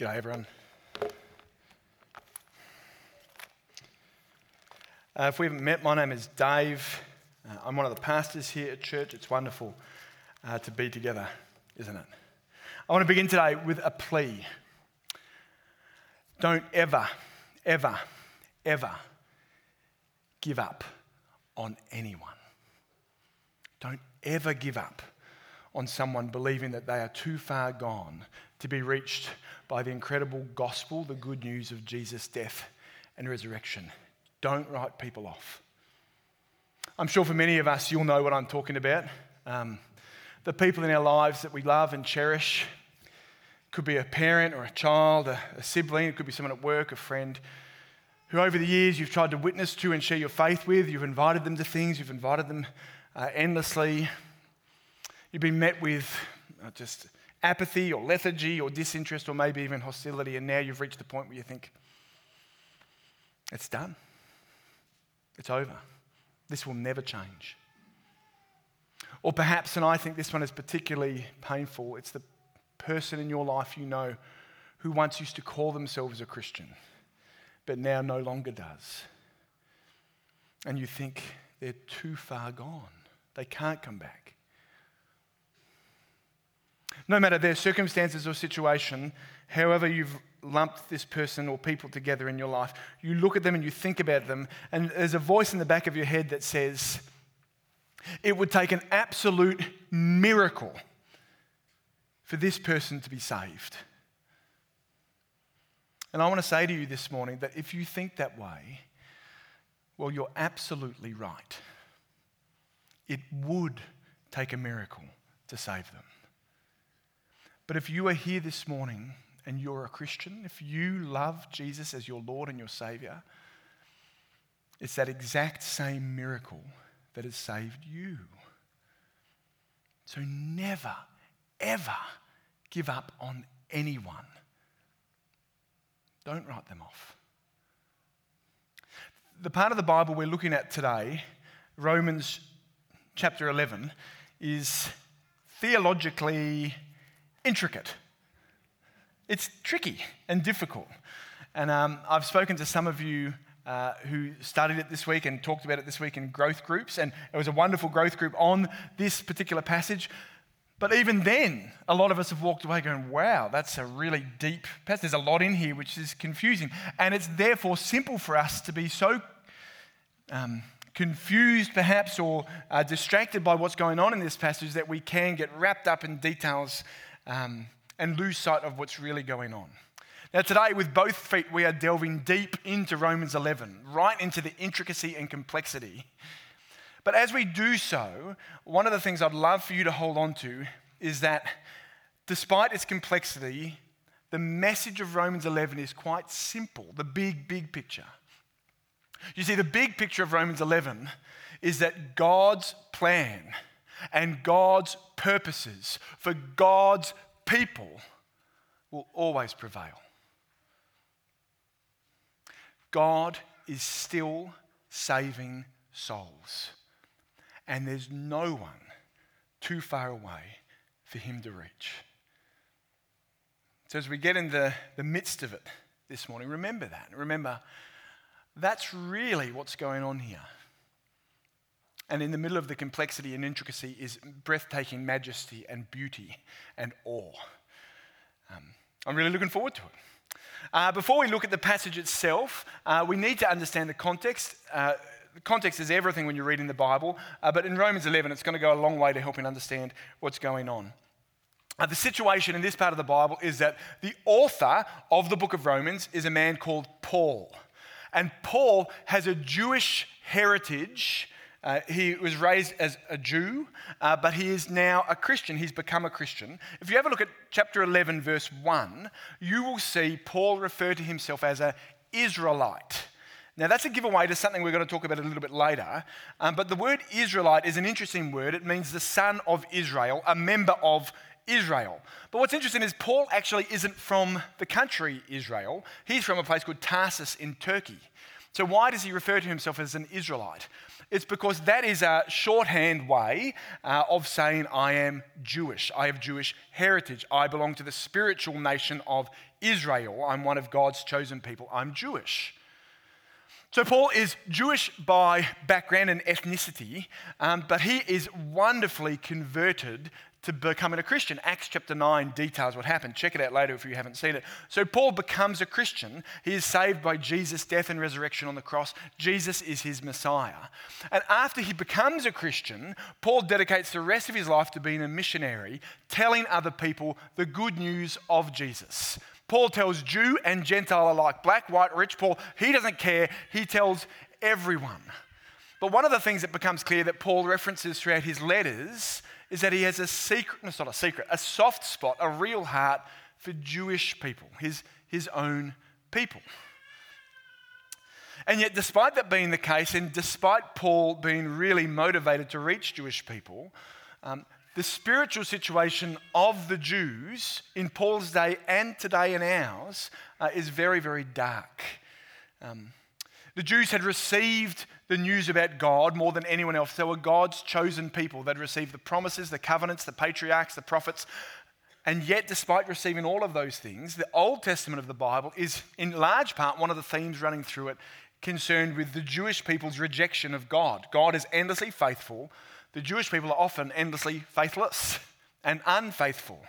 G'day, everyone. Uh, if we haven't met, my name is Dave. Uh, I'm one of the pastors here at church. It's wonderful uh, to be together, isn't it? I want to begin today with a plea. Don't ever, ever, ever give up on anyone. Don't ever give up on someone believing that they are too far gone to be reached by the incredible gospel, the good news of Jesus' death and resurrection. Don't write people off. I'm sure for many of us, you'll know what I'm talking about. Um, the people in our lives that we love and cherish could be a parent or a child, a, a sibling, it could be someone at work, a friend who over the years you've tried to witness to and share your faith with. You've invited them to things, you've invited them uh, endlessly. You've been met with uh, just apathy or lethargy or disinterest or maybe even hostility, and now you've reached the point where you think, it's done. It's over. This will never change. Or perhaps, and I think this one is particularly painful, it's the person in your life you know who once used to call themselves a Christian, but now no longer does. And you think they're too far gone, they can't come back. No matter their circumstances or situation, however you've lumped this person or people together in your life, you look at them and you think about them, and there's a voice in the back of your head that says, it would take an absolute miracle for this person to be saved. And I want to say to you this morning that if you think that way, well, you're absolutely right. It would take a miracle to save them. But if you are here this morning and you're a Christian, if you love Jesus as your Lord and your Savior, it's that exact same miracle that has saved you. So never, ever give up on anyone. Don't write them off. The part of the Bible we're looking at today, Romans chapter 11, is theologically intricate. It's tricky and difficult. And um, I've spoken to some of you uh, who studied it this week and talked about it this week in growth groups. And it was a wonderful growth group on this particular passage. But even then, a lot of us have walked away going, wow, that's a really deep passage. There's a lot in here which is confusing. And it's therefore simple for us to be so um, confused, perhaps, or uh, distracted by what's going on in this passage that we can get wrapped up in details um, and lose sight of what's really going on. Now, today, with both feet, we are delving deep into Romans 11, right into the intricacy and complexity. But as we do so, one of the things I'd love for you to hold on to is that despite its complexity, the message of Romans 11 is quite simple, the big, big picture. You see, the big picture of Romans 11 is that God's plan and God's purposes for God's people will always prevail. God is still saving souls, and there's no one too far away for Him to reach. So, as we get in the, the midst of it this morning, remember that. Remember, that's really what's going on here. And in the middle of the complexity and intricacy is breathtaking majesty and beauty and awe. Um, I'm really looking forward to it. Uh, before we look at the passage itself, uh, we need to understand the context. Uh, context is everything when you're reading the Bible, uh, but in Romans 11, it's going to go a long way to helping understand what's going on. Uh, the situation in this part of the Bible is that the author of the book of Romans is a man called Paul. And Paul has a Jewish heritage uh, he was raised as a Jew, uh, but he is now a Christian. He's become a Christian. If you have a look at chapter 11, verse 1, you will see Paul refer to himself as an Israelite. Now, that's a giveaway to something we're going to talk about a little bit later. Um, but the word Israelite is an interesting word. It means the son of Israel, a member of Israel. But what's interesting is Paul actually isn't from the country Israel, he's from a place called Tarsus in Turkey. So, why does he refer to himself as an Israelite? It's because that is a shorthand way uh, of saying, I am Jewish. I have Jewish heritage. I belong to the spiritual nation of Israel. I'm one of God's chosen people. I'm Jewish. So, Paul is Jewish by background and ethnicity, um, but he is wonderfully converted to becoming a Christian. Acts chapter 9 details what happened. Check it out later if you haven't seen it. So, Paul becomes a Christian. He is saved by Jesus' death and resurrection on the cross. Jesus is his Messiah. And after he becomes a Christian, Paul dedicates the rest of his life to being a missionary, telling other people the good news of Jesus. Paul tells Jew and Gentile alike, black, white, rich, poor. He doesn't care. He tells everyone. But one of the things that becomes clear that Paul references throughout his letters is that he has a secret, it's not a secret, a soft spot, a real heart for Jewish people, his, his own people. And yet, despite that being the case, and despite Paul being really motivated to reach Jewish people, um, the spiritual situation of the Jews in Paul's day and today in ours uh, is very, very dark. Um, the Jews had received the news about God more than anyone else. They were God's chosen people. They'd received the promises, the covenants, the patriarchs, the prophets. And yet, despite receiving all of those things, the Old Testament of the Bible is, in large part, one of the themes running through it concerned with the Jewish people's rejection of God. God is endlessly faithful. The Jewish people are often endlessly faithless and unfaithful.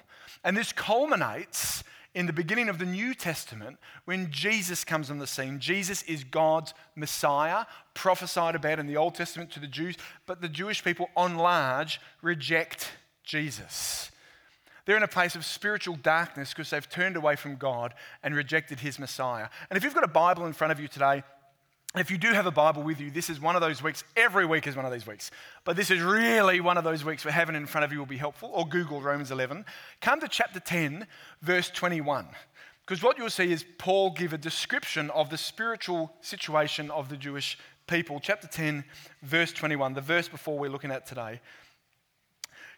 And this culminates in the beginning of the New Testament when Jesus comes on the scene. Jesus is God's Messiah, prophesied about in the Old Testament to the Jews, but the Jewish people, on large, reject Jesus. They're in a place of spiritual darkness because they've turned away from God and rejected his Messiah. And if you've got a Bible in front of you today, if you do have a Bible with you, this is one of those weeks. Every week is one of these weeks. But this is really one of those weeks where having it in front of you will be helpful, or Google Romans 11. Come to chapter 10, verse 21. Because what you'll see is Paul give a description of the spiritual situation of the Jewish people. Chapter 10, verse 21, the verse before we're looking at today.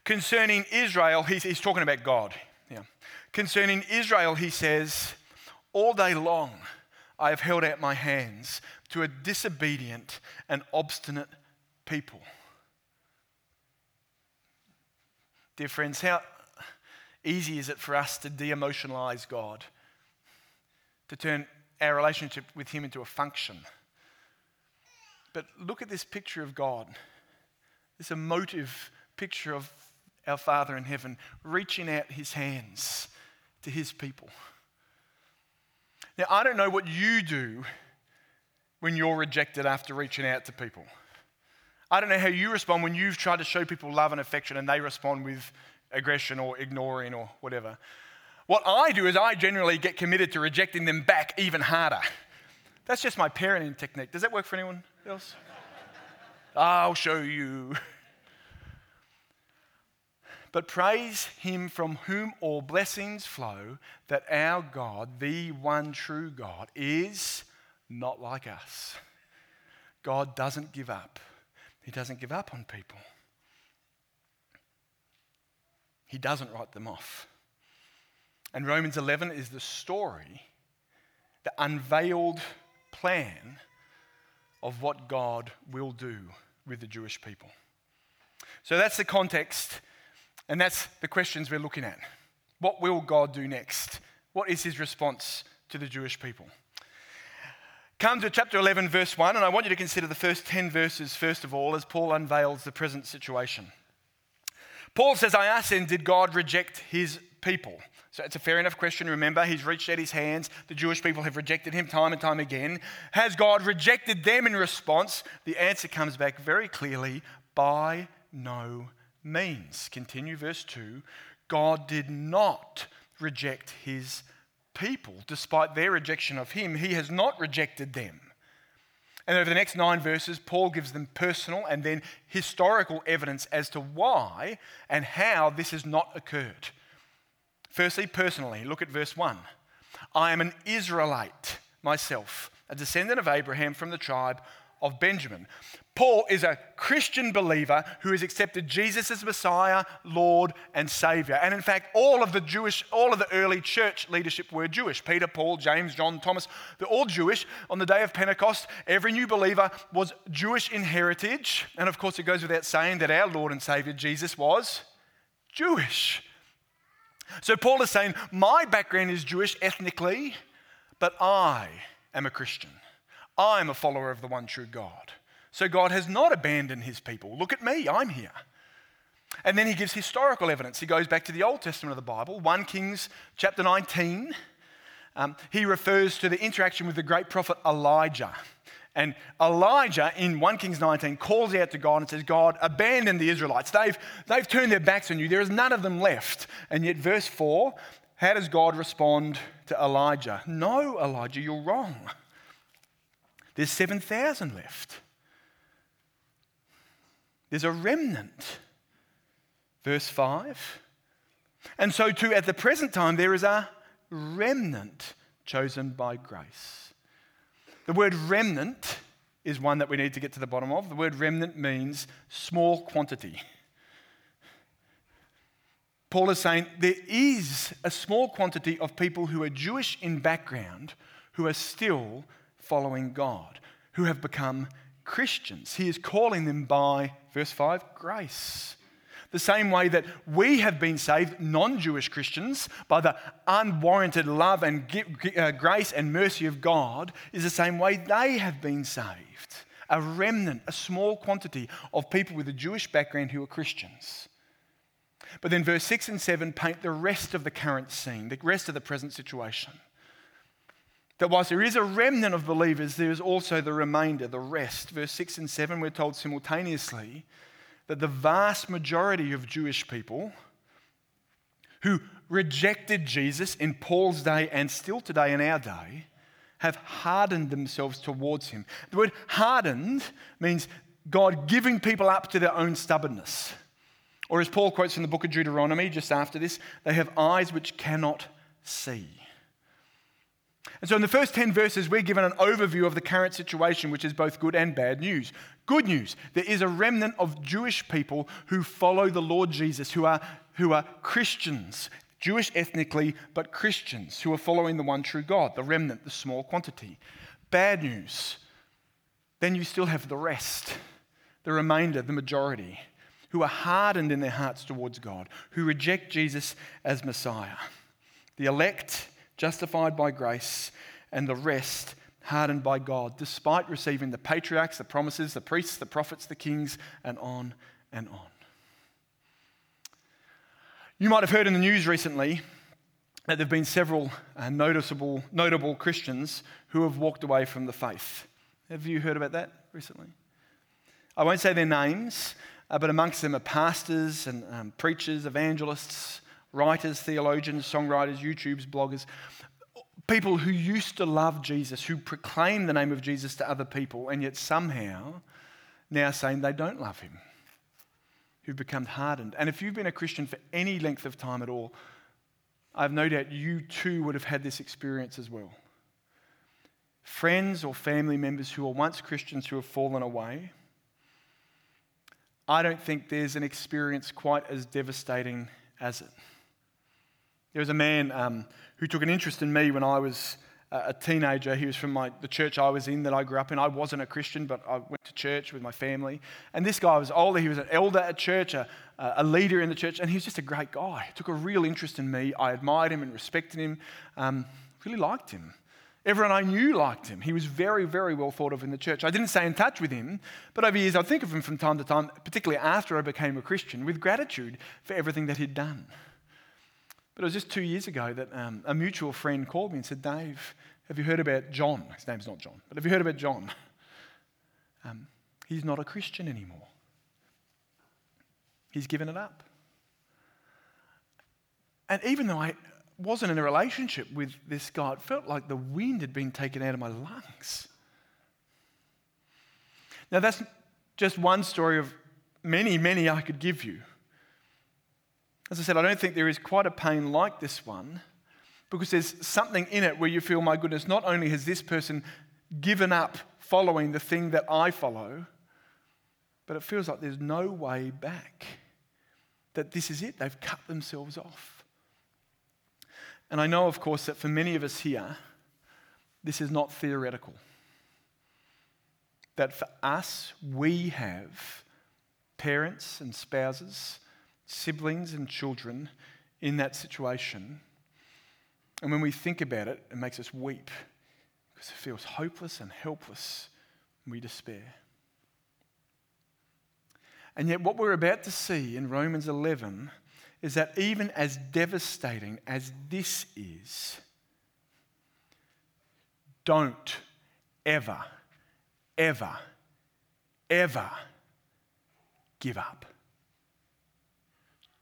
Concerning Israel, he's, he's talking about God. Yeah. Concerning Israel, he says, All day long I have held out my hands to a disobedient and obstinate people. Dear friends, how easy is it for us to de emotionalize God, to turn our relationship with Him into a function? But look at this picture of God, this emotive picture of our Father in heaven reaching out His hands to His people. Now, I don't know what you do when you're rejected after reaching out to people. I don't know how you respond when you've tried to show people love and affection and they respond with aggression or ignoring or whatever. What I do is I generally get committed to rejecting them back even harder. That's just my parenting technique. Does that work for anyone else? I'll show you. But praise him from whom all blessings flow, that our God, the one true God, is not like us. God doesn't give up. He doesn't give up on people. He doesn't write them off. And Romans 11 is the story, the unveiled plan of what God will do with the Jewish people. So that's the context, and that's the questions we're looking at. What will God do next? What is his response to the Jewish people? Come to chapter 11, verse 1, and I want you to consider the first 10 verses first of all as Paul unveils the present situation. Paul says, I asked then, did God reject his people? So it's a fair enough question. Remember, he's reached out his hands. The Jewish people have rejected him time and time again. Has God rejected them in response? The answer comes back very clearly by no means. Continue verse 2 God did not reject his people, despite their rejection of him, he has not rejected them. And over the next nine verses, Paul gives them personal and then historical evidence as to why and how this has not occurred. Firstly, personally, look at verse 1. I am an Israelite myself, a descendant of Abraham from the tribe of Benjamin. Paul is a Christian believer who has accepted Jesus as Messiah, Lord, and Savior. And in fact, all of the Jewish, all of the early church leadership were Jewish. Peter, Paul, James, John, Thomas, they're all Jewish. On the day of Pentecost, every new believer was Jewish in heritage. And of course, it goes without saying that our Lord and Savior Jesus was Jewish. So Paul is saying, My background is Jewish ethnically, but I am a Christian. I am a follower of the one true God. So God has not abandoned his people. Look at me, I'm here. And then he gives historical evidence. He goes back to the Old Testament of the Bible, 1 Kings chapter 19. Um, he refers to the interaction with the great prophet Elijah. And Elijah in 1 Kings 19 calls out to God and says, God, abandon the Israelites. They've, they've turned their backs on you. There is none of them left. And yet, verse 4, how does God respond to Elijah? No, Elijah, you're wrong. There's 7,000 left. There's a remnant. Verse 5. And so, too, at the present time, there is a remnant chosen by grace. The word remnant is one that we need to get to the bottom of. The word remnant means small quantity. Paul is saying there is a small quantity of people who are Jewish in background who are still following God, who have become Christians. He is calling them by, verse 5, grace. The same way that we have been saved, non Jewish Christians, by the unwarranted love and uh, grace and mercy of God, is the same way they have been saved. A remnant, a small quantity of people with a Jewish background who are Christians. But then verse 6 and 7 paint the rest of the current scene, the rest of the present situation. That whilst there is a remnant of believers, there is also the remainder, the rest. Verse 6 and 7, we're told simultaneously that the vast majority of Jewish people who rejected Jesus in Paul's day and still today in our day have hardened themselves towards him. The word hardened means God giving people up to their own stubbornness. Or as Paul quotes in the book of Deuteronomy just after this, they have eyes which cannot see. And so, in the first 10 verses, we're given an overview of the current situation, which is both good and bad news. Good news there is a remnant of Jewish people who follow the Lord Jesus, who are, who are Christians, Jewish ethnically, but Christians who are following the one true God, the remnant, the small quantity. Bad news then you still have the rest, the remainder, the majority who are hardened in their hearts towards God, who reject Jesus as Messiah. The elect, justified by grace, and the rest, hardened by God, despite receiving the patriarchs, the promises, the priests, the prophets, the kings, and on and on. You might have heard in the news recently that there have been several uh, noticeable, notable Christians who have walked away from the faith. Have you heard about that recently? I won't say their names, uh, but amongst them are pastors and um, preachers, evangelists, writers, theologians, songwriters, YouTubers, bloggers, people who used to love Jesus, who proclaim the name of Jesus to other people, and yet somehow now saying they don't love him, who've become hardened. And if you've been a Christian for any length of time at all, I have no doubt you too would have had this experience as well. Friends or family members who were once Christians who have fallen away I don't think there's an experience quite as devastating as it. There was a man um, who took an interest in me when I was a teenager. He was from my, the church I was in that I grew up in. I wasn't a Christian, but I went to church with my family. And this guy was older. He was an elder at church, a, a leader in the church, and he was just a great guy. He took a real interest in me. I admired him and respected him, um, really liked him. Everyone I knew liked him. He was very, very well thought of in the church. I didn't stay in touch with him, but over years I'd think of him from time to time, particularly after I became a Christian, with gratitude for everything that he'd done. But it was just two years ago that um, a mutual friend called me and said, Dave, have you heard about John? His name's not John, but have you heard about John? Um, he's not a Christian anymore. He's given it up. And even though I wasn't in a relationship with this guy. It felt like the wind had been taken out of my lungs. Now, that's just one story of many, many I could give you. As I said, I don't think there is quite a pain like this one because there's something in it where you feel, my goodness, not only has this person given up following the thing that I follow, but it feels like there's no way back. That this is it, they've cut themselves off. And I know, of course, that for many of us here, this is not theoretical. That for us, we have parents and spouses, siblings and children in that situation. And when we think about it, it makes us weep because it feels hopeless and helpless. And we despair. And yet, what we're about to see in Romans 11 is that even as devastating as this is, don't ever, ever, ever give up.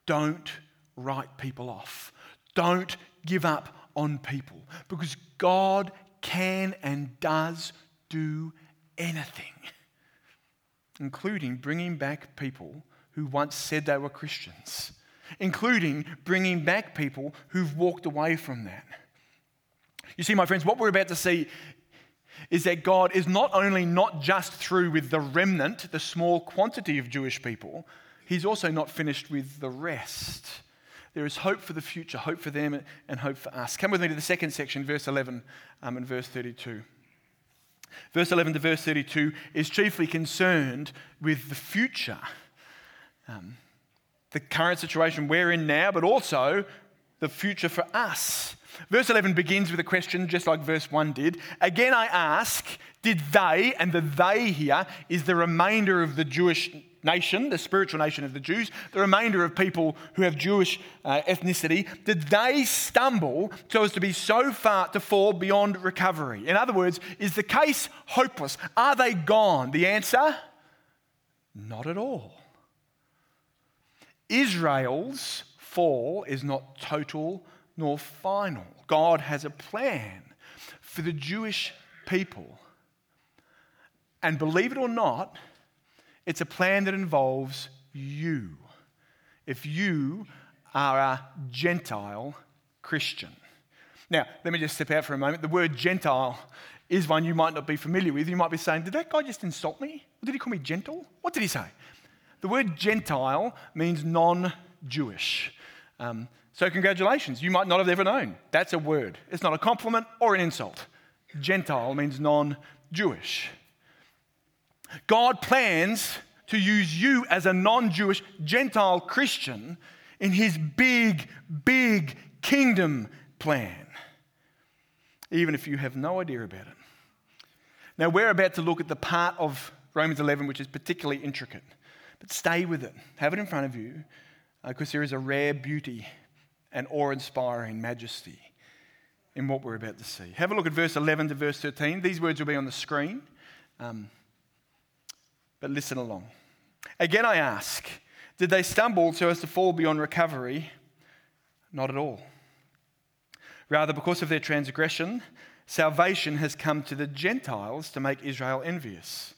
Don't write people off. Don't give up on people because God can and does do anything, including bringing back people who once said they were Christians, including bringing back people who've walked away from that. You see, my friends, what we're about to see is that God is not only not just through with the remnant, the small quantity of Jewish people, He's also not finished with the rest. There is hope for the future, hope for them, and hope for us. Come with me to the second section, verse 11 um, and verse 32. Verse 11 to verse 32 is chiefly concerned with the future, um, the current situation we're in now, but also the future for us. Verse 11 begins with a question, just like verse 1 did. Again, I ask, did they, and the they here is the remainder of the Jewish nation, the spiritual nation of the Jews, the remainder of people who have Jewish uh, ethnicity, did they stumble so as to be so far to fall beyond recovery? In other words, is the case hopeless? Are they gone? The answer? Not at all. Israel's fall is not total nor final. God has a plan for the Jewish people. And believe it or not, it's a plan that involves you. If you are a Gentile Christian. Now, let me just step out for a moment. The word Gentile is one you might not be familiar with. You might be saying, Did that guy just insult me? Or did he call me gentle? What did he say? The word Gentile means non Jewish. Um, so, congratulations. You might not have ever known. That's a word. It's not a compliment or an insult. Gentile means non Jewish. God plans to use you as a non Jewish Gentile Christian in his big, big kingdom plan, even if you have no idea about it. Now, we're about to look at the part of Romans 11 which is particularly intricate, but stay with it. Have it in front of you because uh, there is a rare beauty and awe inspiring majesty in what we're about to see. Have a look at verse 11 to verse 13. These words will be on the screen. Um, but listen along. Again, I ask, did they stumble so as to fall beyond recovery? Not at all. Rather, because of their transgression, salvation has come to the Gentiles to make Israel envious.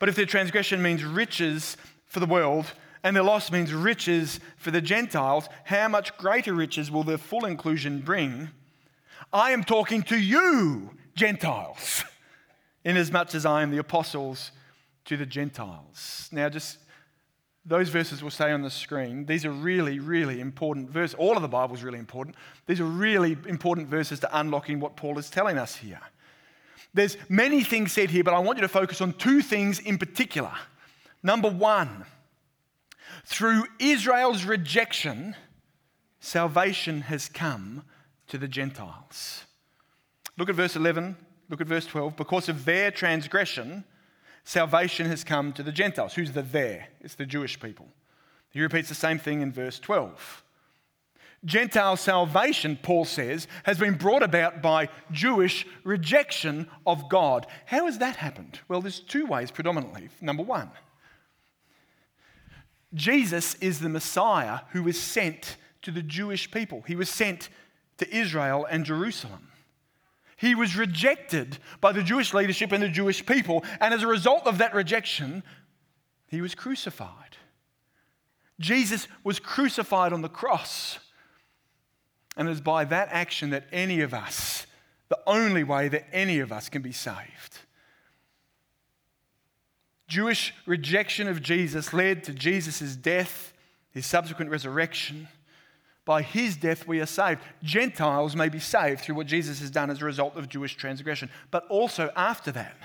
But if their transgression means riches for the world, and their loss means riches for the Gentiles, how much greater riches will their full inclusion bring? I am talking to you, Gentiles, inasmuch as I am the apostles to the Gentiles. Now, just those verses will say on the screen. These are really, really important verses. All of the Bible is really important. These are really important verses to unlocking what Paul is telling us here. There's many things said here, but I want you to focus on two things in particular. Number one, through Israel's rejection, salvation has come to the Gentiles. Look at verse 11, look at verse 12. Because of their transgression, salvation has come to the Gentiles. Who's the their? It's the Jewish people. He repeats the same thing in verse 12. Gentile salvation, Paul says, has been brought about by Jewish rejection of God. How has that happened? Well, there's two ways predominantly. Number one, Jesus is the Messiah who was sent to the Jewish people, he was sent to Israel and Jerusalem. He was rejected by the Jewish leadership and the Jewish people. And as a result of that rejection, he was crucified. Jesus was crucified on the cross. And it is by that action that any of us, the only way that any of us can be saved. Jewish rejection of Jesus led to Jesus' death, his subsequent resurrection. By his death, we are saved. Gentiles may be saved through what Jesus has done as a result of Jewish transgression, but also after that.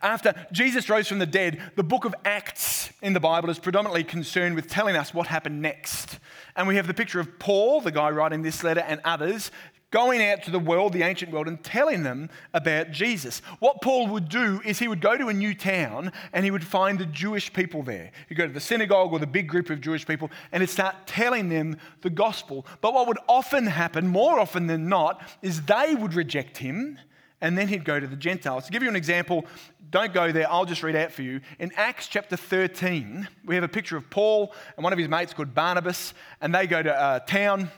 After Jesus rose from the dead, the book of Acts in the Bible is predominantly concerned with telling us what happened next. And we have the picture of Paul, the guy writing this letter, and others going out to the world, the ancient world, and telling them about Jesus. What Paul would do is he would go to a new town and he would find the Jewish people there. He'd go to the synagogue or the big group of Jewish people and he'd start telling them the gospel. But what would often happen, more often than not, is they would reject him and then he'd go to the Gentiles. To give you an example, don't go there, I'll just read out for you. In Acts chapter 13, we have a picture of Paul and one of his mates called Barnabas, and they go to a town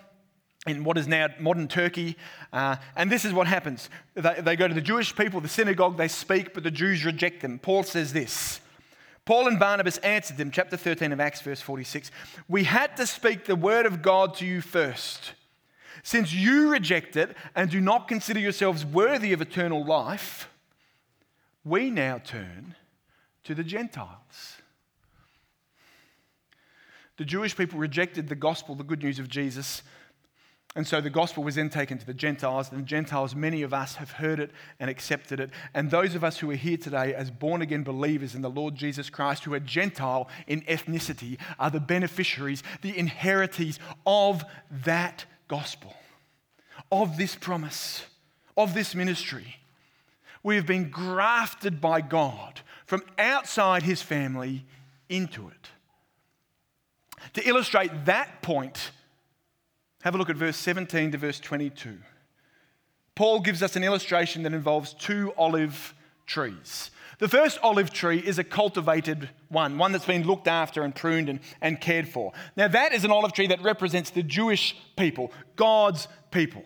in what is now modern Turkey. Uh, and this is what happens they, they go to the Jewish people, the synagogue, they speak, but the Jews reject them. Paul says this. Paul and Barnabas answered them, chapter 13 of Acts, verse 46. We had to speak the word of God to you first. Since you reject it and do not consider yourselves worthy of eternal life, we now turn to the Gentiles. The Jewish people rejected the gospel, the good news of Jesus, and so the gospel was then taken to the Gentiles, and the Gentiles, many of us have heard it and accepted it. And those of us who are here today as born again believers in the Lord Jesus Christ, who are Gentile in ethnicity, are the beneficiaries, the inheritees of that gospel, of this promise, of this ministry. We have been grafted by God from outside his family into it. To illustrate that point, have a look at verse 17 to verse 22. Paul gives us an illustration that involves two olive trees. The first olive tree is a cultivated one, one that's been looked after and pruned and, and cared for. Now, that is an olive tree that represents the Jewish people, God's people.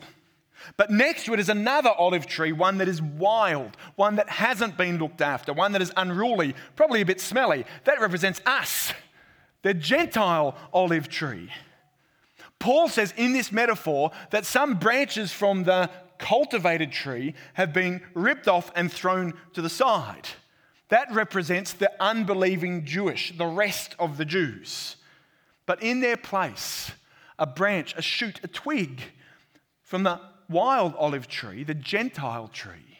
But next to it is another olive tree, one that is wild, one that hasn't been looked after, one that is unruly, probably a bit smelly. That represents us, the Gentile olive tree. Paul says in this metaphor that some branches from the cultivated tree have been ripped off and thrown to the side. That represents the unbelieving Jewish, the rest of the Jews. But in their place, a branch, a shoot, a twig from the wild olive tree, the Gentile tree,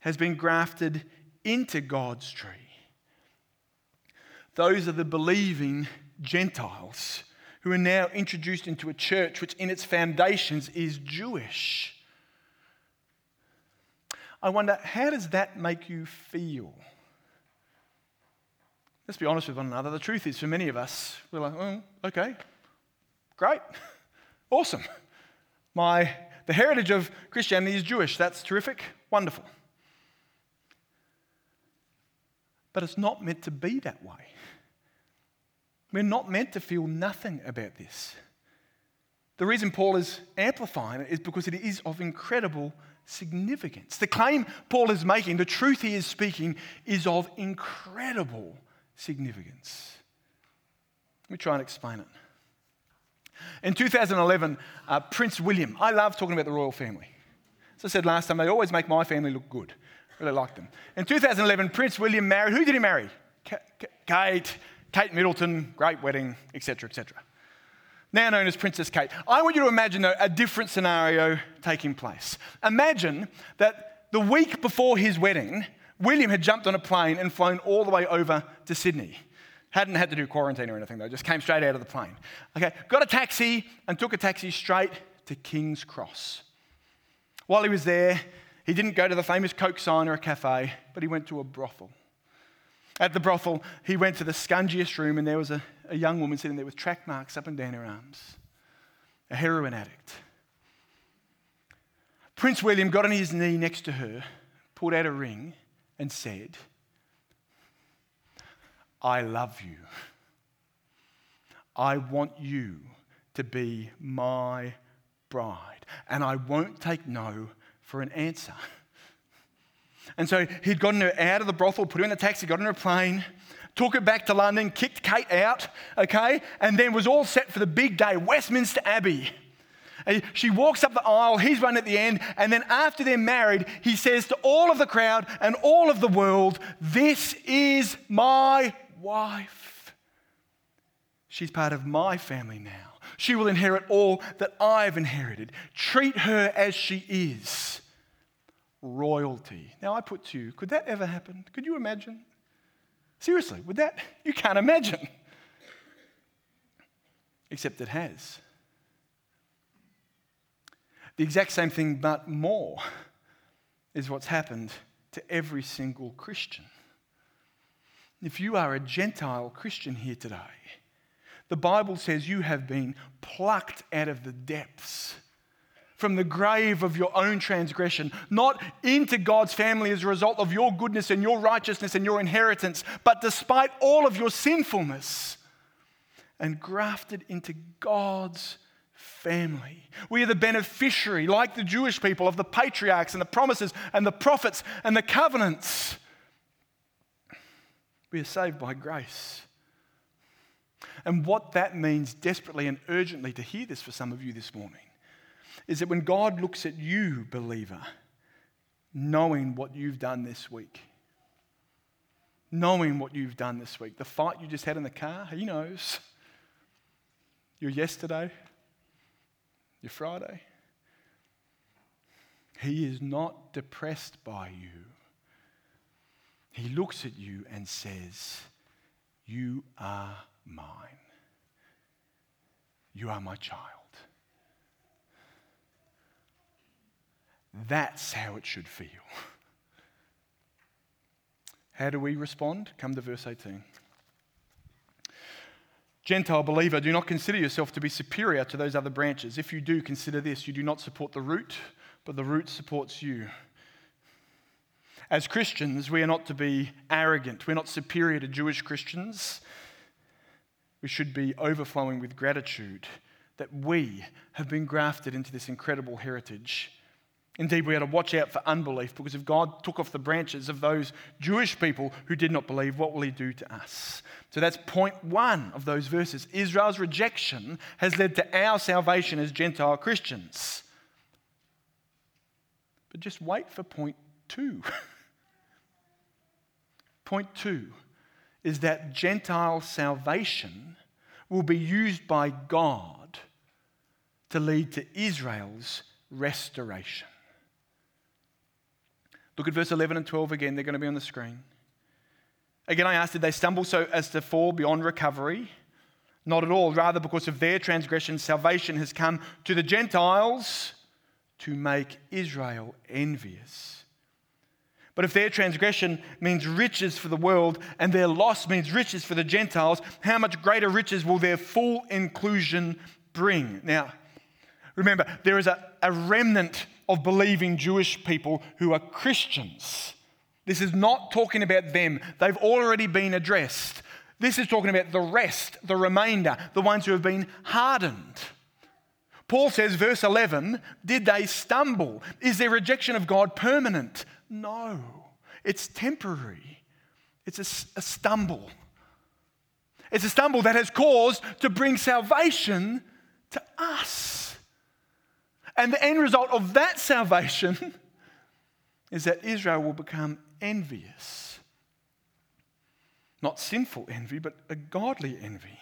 has been grafted into God's tree. Those are the believing Gentiles who are now introduced into a church which, in its foundations, is Jewish. I wonder, how does that make you feel? Let's be honest with one another. The truth is, for many of us, we're like, oh, okay, great, awesome. My, the heritage of Christianity is Jewish. That's terrific, wonderful. But it's not meant to be that way. We're not meant to feel nothing about this. The reason Paul is amplifying it is because it is of incredible significance. The claim Paul is making, the truth he is speaking, is of incredible significance. Let me try and explain it. In 2011, uh, Prince William, I love talking about the royal family. As I said last time, they always make my family look good. Really like them. In 2011, Prince William married, who did he marry? Kate. Kate Middleton, great wedding, etc., etc. Now known as Princess Kate. I want you to imagine a, a different scenario taking place. Imagine that the week before his wedding, William had jumped on a plane and flown all the way over to Sydney. Hadn't had to do quarantine or anything though, just came straight out of the plane. Okay, got a taxi and took a taxi straight to King's Cross. While he was there, he didn't go to the famous Coke sign or a cafe, but he went to a brothel. At the brothel, he went to the scungiest room, and there was a, a young woman sitting there with track marks up and down her arms, a heroin addict. Prince William got on his knee next to her, pulled out a ring, and said, I love you. I want you to be my bride, and I won't take no for an answer. And so he'd gotten her out of the brothel, put her in the taxi, got on a plane, took her back to London, kicked Kate out, okay, and then was all set for the big day, Westminster Abbey. She walks up the aisle, he's running at the end, and then after they're married, he says to all of the crowd and all of the world, This is my wife. She's part of my family now. She will inherit all that I've inherited. Treat her as she is. Royalty. Now, I put to you, could that ever happen? Could you imagine? Seriously, would that? You can't imagine. Except it has. The exact same thing, but more, is what's happened to every single Christian. If you are a Gentile Christian here today, the Bible says you have been plucked out of the depths from the grave of your own transgression, not into God's family as a result of your goodness and your righteousness and your inheritance, but despite all of your sinfulness, and grafted into God's family. We are the beneficiary, like the Jewish people, of the patriarchs and the promises and the prophets and the covenants. We are saved by grace. And what that means desperately and urgently to hear this for some of you this morning is that when God looks at you, believer, knowing what you've done this week, knowing what you've done this week, the fight you just had in the car, He knows. Your yesterday, your Friday. He is not depressed by you. He looks at you and says, You are mine. You are my child. That's how it should feel. How do we respond? Come to verse 18. Gentile believer, do not consider yourself to be superior to those other branches. If you do, consider this you do not support the root, but the root supports you. As Christians, we are not to be arrogant. We're not superior to Jewish Christians. We should be overflowing with gratitude that we have been grafted into this incredible heritage. Indeed, we are to watch out for unbelief because if God took off the branches of those Jewish people who did not believe, what will He do to us? So that's point one of those verses. Israel's rejection has led to our salvation as Gentile Christians. But just wait for point two. point two is that Gentile salvation will be used by God to lead to Israel's restoration. Look at verse 11 and 12 again, they're going to be on the screen. Again, I asked, did they stumble so as to fall beyond recovery? Not at all. Rather, because of their transgression, salvation has come to the Gentiles to make Israel envious. But if their transgression means riches for the world and their loss means riches for the Gentiles, how much greater riches will their full inclusion bring? Now, remember, there is a, a remnant of believing Jewish people who are Christians. This is not talking about them, they've already been addressed. This is talking about the rest, the remainder, the ones who have been hardened. Paul says, verse 11, did they stumble? Is their rejection of God permanent? No, it's temporary. It's a, a stumble. It's a stumble that has caused to bring salvation to us. And the end result of that salvation is that Israel will become envious. Not sinful envy, but a godly envy.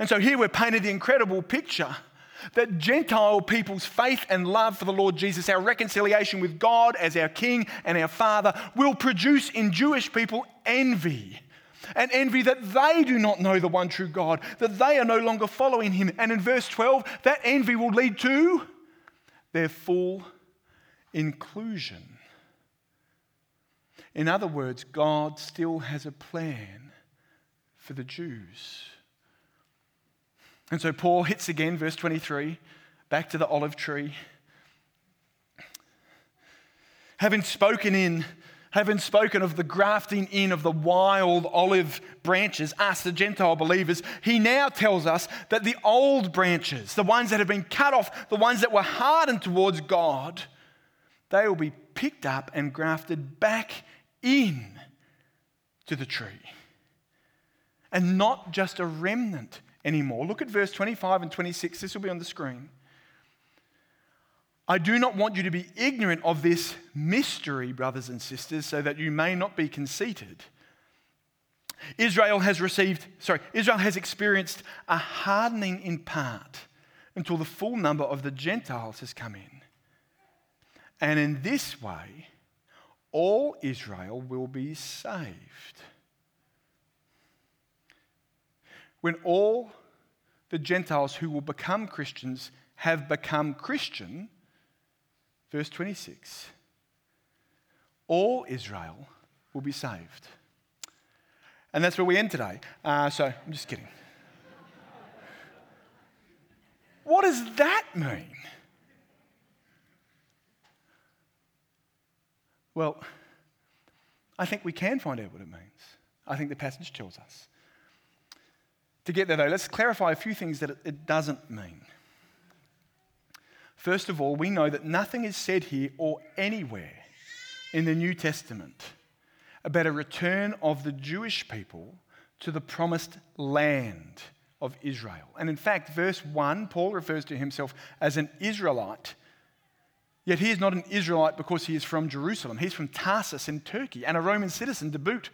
And so here we're painted the incredible picture that Gentile people's faith and love for the Lord Jesus, our reconciliation with God as our King and our Father, will produce in Jewish people envy. An envy that they do not know the one true God, that they are no longer following Him. And in verse 12, that envy will lead to their full inclusion. In other words, God still has a plan for the Jews. And so Paul hits again, verse 23, back to the olive tree. Having spoken in, having spoken of the grafting in of the wild olive branches, us, the Gentile believers, he now tells us that the old branches, the ones that have been cut off, the ones that were hardened towards God, they will be picked up and grafted back in to the tree. And not just a remnant anymore. Look at verse 25 and 26. This will be on the screen. I do not want you to be ignorant of this mystery, brothers and sisters, so that you may not be conceited. Israel has received, sorry, Israel has experienced a hardening in part until the full number of the Gentiles has come in. And in this way, all Israel will be saved. When all the Gentiles who will become Christians have become Christian, verse 26, all Israel will be saved. And that's where we end today. Uh, so I'm just kidding. what does that mean? Well, I think we can find out what it means. I think the passage tells us. To get there, though, let's clarify a few things that it doesn't mean. First of all, we know that nothing is said here or anywhere in the New Testament about a return of the Jewish people to the promised land of Israel. And in fact, verse 1, Paul refers to himself as an Israelite Yet he is not an Israelite because he is from Jerusalem. He's from Tarsus in Turkey and a Roman citizen to boot.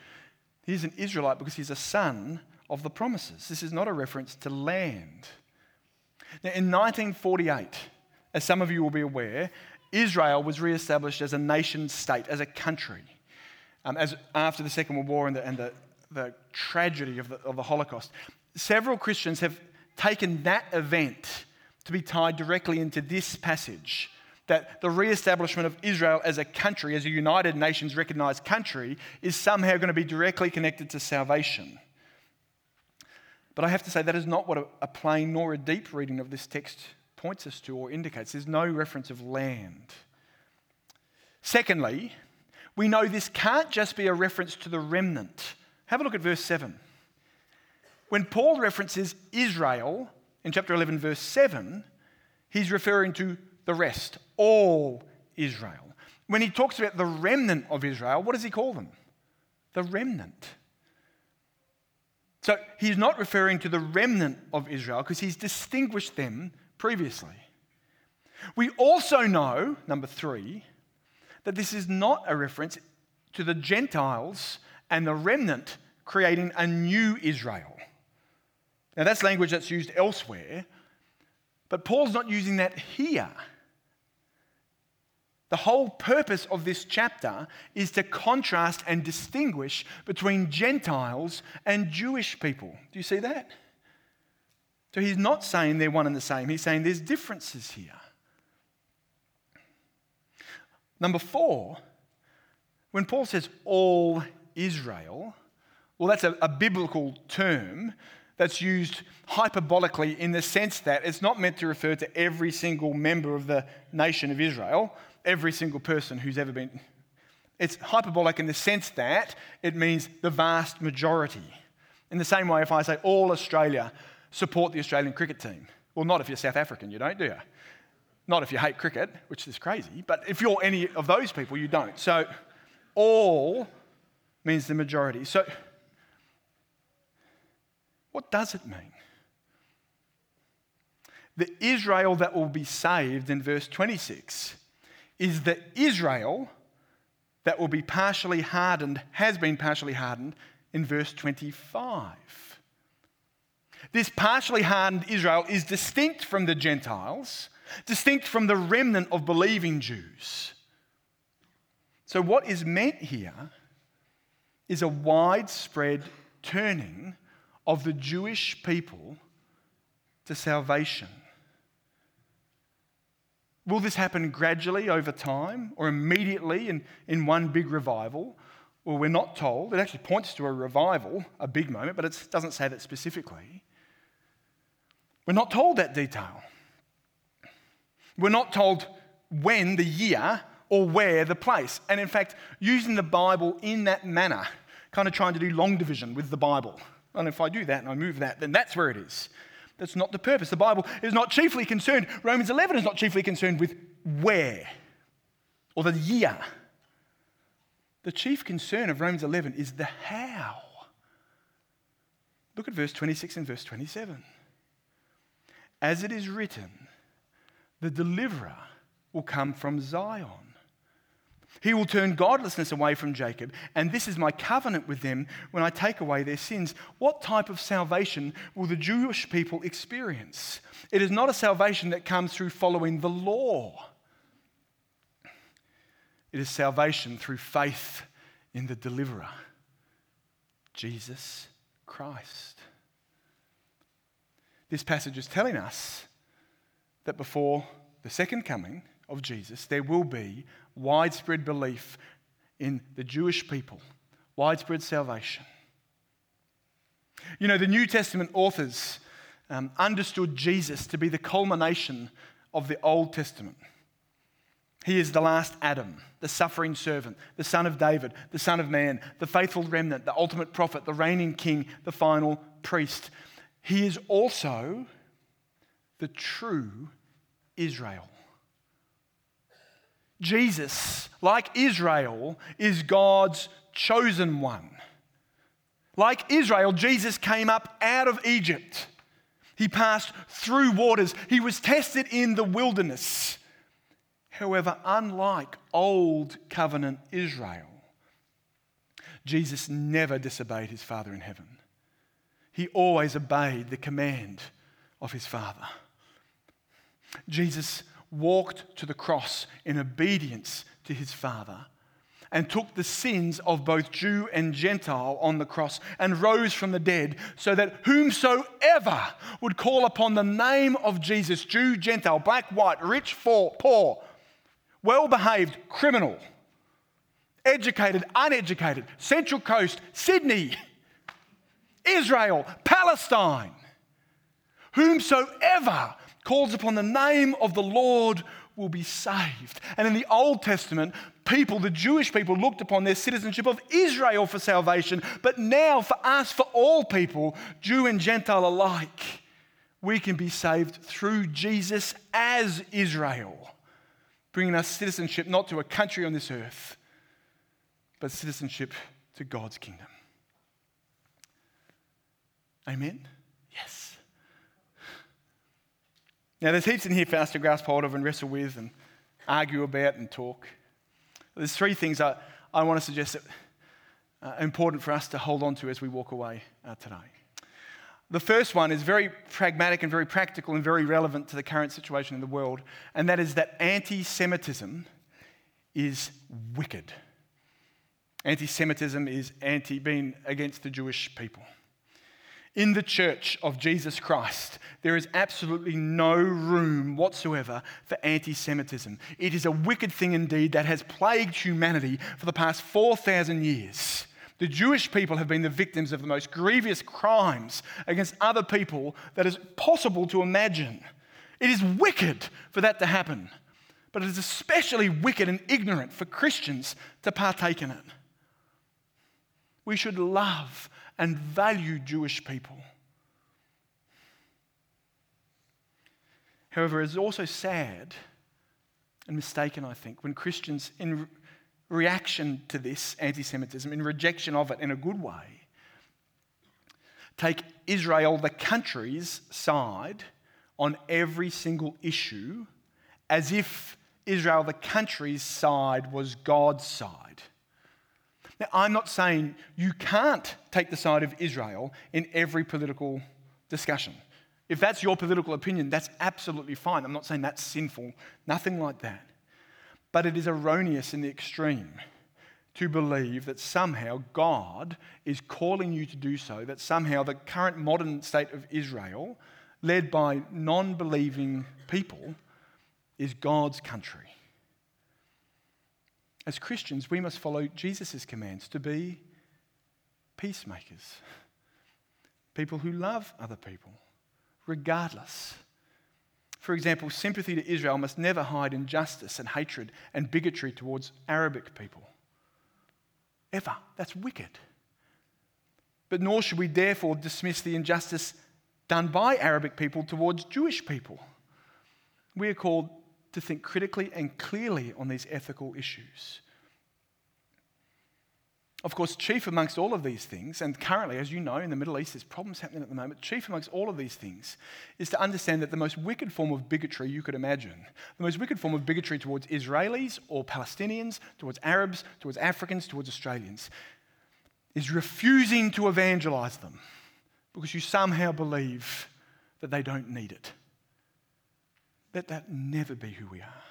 He's an Israelite because he's a son of the promises. This is not a reference to land. Now, in 1948, as some of you will be aware, Israel was re-established as a nation state, as a country, um, as after the Second World War and the, and the, the tragedy of the, of the Holocaust. Several Christians have taken that event to be tied directly into this passage that the re-establishment of Israel as a country, as a United Nations recognized country, is somehow going to be directly connected to salvation. But I have to say that is not what a plain nor a deep reading of this text points us to or indicates. There's no reference of land. Secondly, we know this can't just be a reference to the remnant. Have a look at verse 7. When Paul references Israel in chapter 11, verse 7, he's referring to the rest, all Israel. When he talks about the remnant of Israel, what does he call them? The remnant. So he's not referring to the remnant of Israel because he's distinguished them previously. We also know, number three, that this is not a reference to the Gentiles and the remnant creating a new Israel. Now, that's language that's used elsewhere, but Paul's not using that here. The whole purpose of this chapter is to contrast and distinguish between Gentiles and Jewish people. Do you see that? So he's not saying they're one and the same, he's saying there's differences here. Number four, when Paul says all Israel, well, that's a, a biblical term that's used hyperbolically in the sense that it's not meant to refer to every single member of the nation of Israel every single person who's ever been. It's hyperbolic in the sense that it means the vast majority. In the same way, if I say all Australia support the Australian cricket team, well, not if you're South African, you don't, do you? Not if you hate cricket, which is crazy, but if you're any of those people, you don't. So, all means the majority. So, what does it mean? The Israel that will be saved in verse 26 is that Israel, that will be partially hardened, has been partially hardened in verse 25. This partially hardened Israel is distinct from the Gentiles, distinct from the remnant of believing Jews. So, what is meant here is a widespread turning of the Jewish people to salvation. Will this happen gradually over time or immediately in, in one big revival? Well, we're not told. It actually points to a revival, a big moment, but it doesn't say that specifically. We're not told that detail. We're not told when, the year, or where, the place. And in fact, using the Bible in that manner, kind of trying to do long division with the Bible. And if I do that and I move that, then that's where it is. That's not the purpose. The Bible is not chiefly concerned, Romans 11 is not chiefly concerned with where or the year. The chief concern of Romans 11 is the how. Look at verse 26 and verse 27. As it is written, the deliverer will come from Zion. He will turn godlessness away from Jacob, and this is my covenant with them when I take away their sins. What type of salvation will the Jewish people experience? It is not a salvation that comes through following the law. It is salvation through faith in the deliverer, Jesus Christ. This passage is telling us that before the second coming of Jesus, there will be widespread belief in the Jewish people, widespread salvation. You know, the New Testament authors um, understood Jesus to be the culmination of the Old Testament. He is the last Adam, the suffering servant, the son of David, the son of man, the faithful remnant, the ultimate prophet, the reigning king, the final priest. He is also the true Israel. Jesus, like Israel, is God's chosen one. Like Israel, Jesus came up out of Egypt. He passed through waters. He was tested in the wilderness. However, unlike old covenant Israel, Jesus never disobeyed his Father in heaven. He always obeyed the command of his Father. Jesus walked to the cross in obedience to his Father and took the sins of both Jew and Gentile on the cross and rose from the dead, so that whomsoever would call upon the name of Jesus, Jew, Gentile, black, white, rich, poor, well behaved, criminal, educated, uneducated, Central Coast, Sydney, Israel, Palestine, whomsoever calls upon the name of the Lord will be saved. And in the Old Testament, people, the Jewish people, looked upon their citizenship of Israel for salvation. But now, for us, for all people, Jew and Gentile alike, we can be saved through Jesus as Israel, bringing us citizenship not to a country on this earth, but citizenship to God's kingdom. Amen? Yes. Now, there's heaps in here for us to grasp hold of and wrestle with and argue about and talk. There's three things I, I want to suggest that are important for us to hold on to as we walk away uh, today. The first one is very pragmatic and very practical and very relevant to the current situation in the world, and that is that anti Semitism is wicked. Anti Semitism is anti being against the Jewish people. In the church of Jesus Christ, there is absolutely no room whatsoever for anti Semitism. It is a wicked thing indeed that has plagued humanity for the past 4,000 years. The Jewish people have been the victims of the most grievous crimes against other people that is possible to imagine. It is wicked for that to happen, but it is especially wicked and ignorant for Christians to partake in it. We should love and value Jewish people. However, it's also sad and mistaken, I think, when Christians, in reaction to this anti Semitism, in rejection of it in a good way, take Israel, the country's side, on every single issue as if Israel, the country's side, was God's side. Now, I'm not saying you can't take the side of Israel in every political discussion. If that's your political opinion, that's absolutely fine. I'm not saying that's sinful, nothing like that. But it is erroneous in the extreme to believe that somehow God is calling you to do so, that somehow the current modern state of Israel, led by non believing people, is God's country. As Christians, we must follow Jesus' commands to be peacemakers, people who love other people, regardless. For example, sympathy to Israel must never hide injustice and hatred and bigotry towards Arabic people. Ever. That's wicked. But nor should we therefore dismiss the injustice done by Arabic people towards Jewish people. We are called to think critically and clearly on these ethical issues. Of course, chief amongst all of these things, and currently, as you know, in the Middle East, there's problems happening at the moment. Chief amongst all of these things is to understand that the most wicked form of bigotry you could imagine, the most wicked form of bigotry towards Israelis or Palestinians, towards Arabs, towards Africans, towards Australians, is refusing to evangelize them because you somehow believe that they don't need it. Let that never be who we are.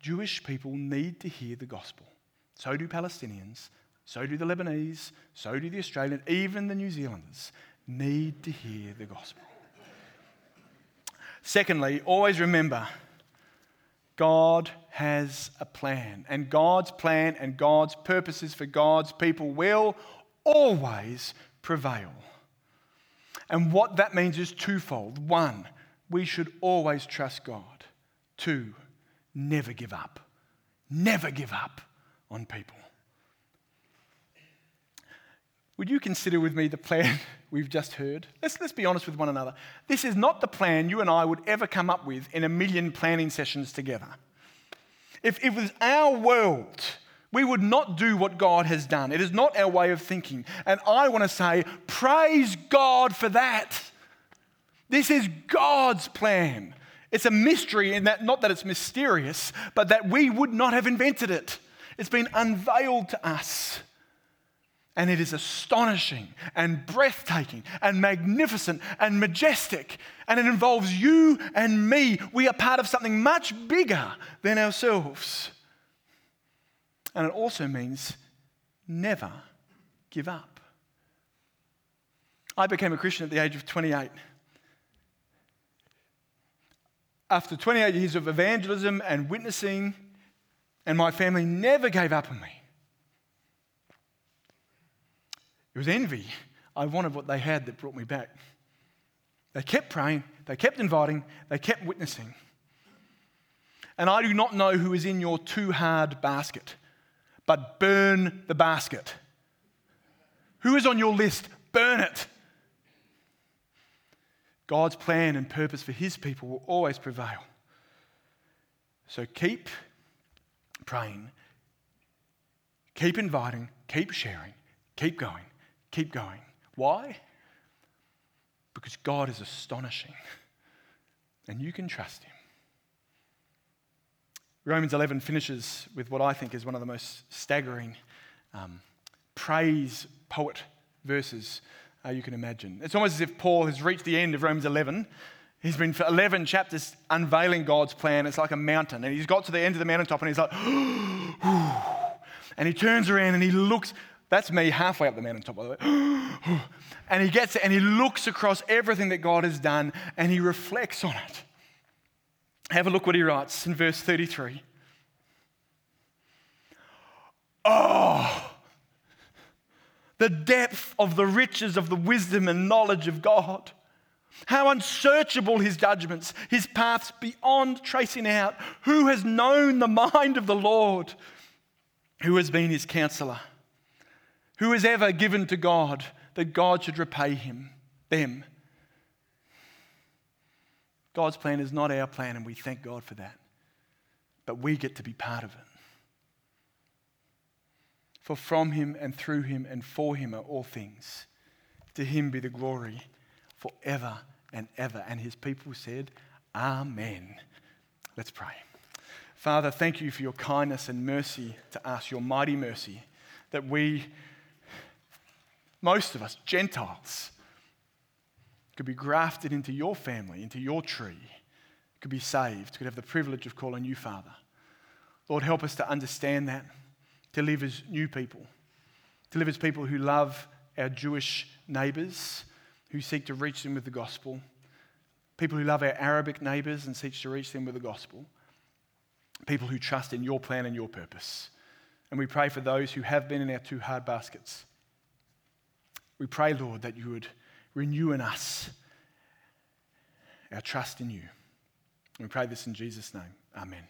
Jewish people need to hear the gospel. So do Palestinians, so do the Lebanese, so do the Australians, even the New Zealanders need to hear the gospel. Secondly, always remember God has a plan, and God's plan and God's purposes for God's people will always prevail. And what that means is twofold. One, we should always trust God. Two, never give up. Never give up on people. Would you consider with me the plan we've just heard? Let's, let's be honest with one another. This is not the plan you and I would ever come up with in a million planning sessions together. If it was our world, we would not do what God has done. It is not our way of thinking. And I want to say, praise God for that. This is God's plan. It's a mystery in that, not that it's mysterious, but that we would not have invented it. It's been unveiled to us. And it is astonishing and breathtaking and magnificent and majestic. And it involves you and me. We are part of something much bigger than ourselves. And it also means never give up. I became a Christian at the age of 28. After 28 years of evangelism and witnessing, and my family never gave up on me. It was envy. I wanted what they had that brought me back. They kept praying, they kept inviting, they kept witnessing. And I do not know who is in your too hard basket, but burn the basket. Who is on your list? Burn it. God's plan and purpose for his people will always prevail. So keep praying, keep inviting, keep sharing, keep going. Keep going. Why? Because God is astonishing and you can trust Him. Romans 11 finishes with what I think is one of the most staggering um, praise poet verses uh, you can imagine. It's almost as if Paul has reached the end of Romans 11. He's been for 11 chapters unveiling God's plan. It's like a mountain. And he's got to the end of the mountaintop and he's like, and he turns around and he looks that's me halfway up the mountaintop, by the way. and he gets it and he looks across everything that God has done and he reflects on it. Have a look what he writes in verse 33. Oh, the depth of the riches of the wisdom and knowledge of God. How unsearchable his judgments, his paths beyond tracing out. Who has known the mind of the Lord? Who has been his counselor? Who has ever given to God that God should repay him, them? God's plan is not our plan, and we thank God for that. But we get to be part of it. For from him and through him and for him are all things. To him be the glory forever and ever. And his people said, Amen. Let's pray. Father, thank you for your kindness and mercy to us, your mighty mercy, that we most of us, Gentiles, could be grafted into your family, into your tree, could be saved, could have the privilege of calling you Father. Lord, help us to understand that, to live as new people, to live as people who love our Jewish neighbours, who seek to reach them with the gospel, people who love our Arabic neighbours and seek to reach them with the gospel, people who trust in your plan and your purpose. And we pray for those who have been in our too hard baskets we pray, Lord, that you would renew in us our trust in you. We pray this in Jesus' name. Amen.